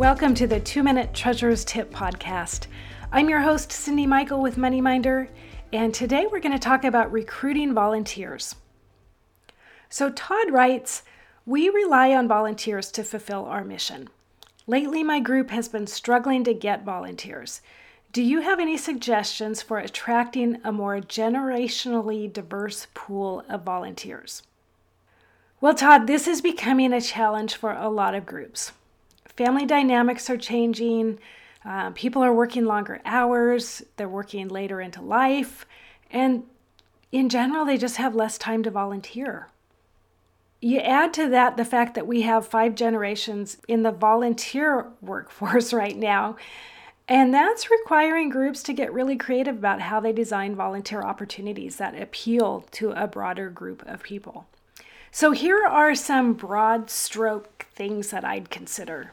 Welcome to the Two Minute Treasurer's Tip podcast. I'm your host, Cyndi Michael with MoneyMinder, and today we're going to talk about recruiting volunteers. So, Todd writes We rely on volunteers to fulfill our mission. Lately, my group has been struggling to get volunteers. Do you have any suggestions for attracting a more generationally diverse pool of volunteers? Well, Todd, this is becoming a challenge for a lot of groups. Family dynamics are changing. Uh, people are working longer hours. They're working later into life. And in general, they just have less time to volunteer. You add to that the fact that we have five generations in the volunteer workforce right now. And that's requiring groups to get really creative about how they design volunteer opportunities that appeal to a broader group of people. So, here are some broad stroke things that I'd consider.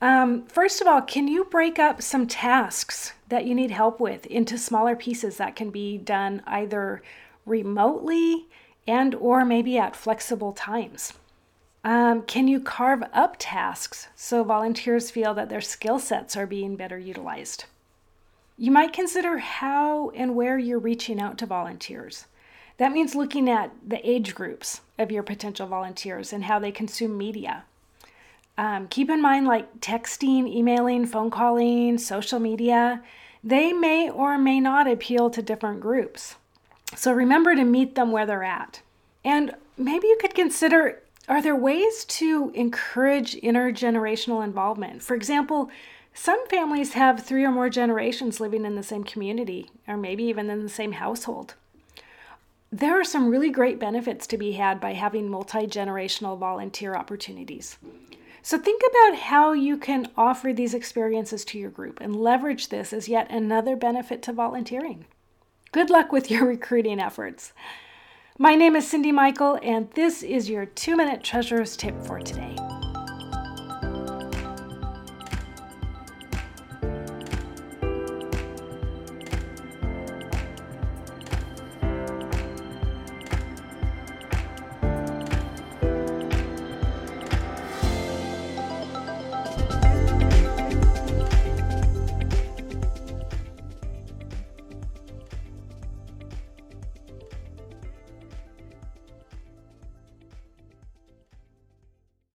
Um, first of all, can you break up some tasks that you need help with into smaller pieces that can be done either remotely and or maybe at flexible times? Um, can you carve up tasks so volunteers feel that their skill sets are being better utilized? You might consider how and where you're reaching out to volunteers. That means looking at the age groups of your potential volunteers and how they consume media. Um, keep in mind, like texting, emailing, phone calling, social media, they may or may not appeal to different groups. So remember to meet them where they're at. And maybe you could consider are there ways to encourage intergenerational involvement? For example, some families have three or more generations living in the same community, or maybe even in the same household. There are some really great benefits to be had by having multi generational volunteer opportunities. So think about how you can offer these experiences to your group and leverage this as yet another benefit to volunteering. Good luck with your recruiting efforts. My name is Cyndi Michael, and this is your two minute treasurer's tip for today.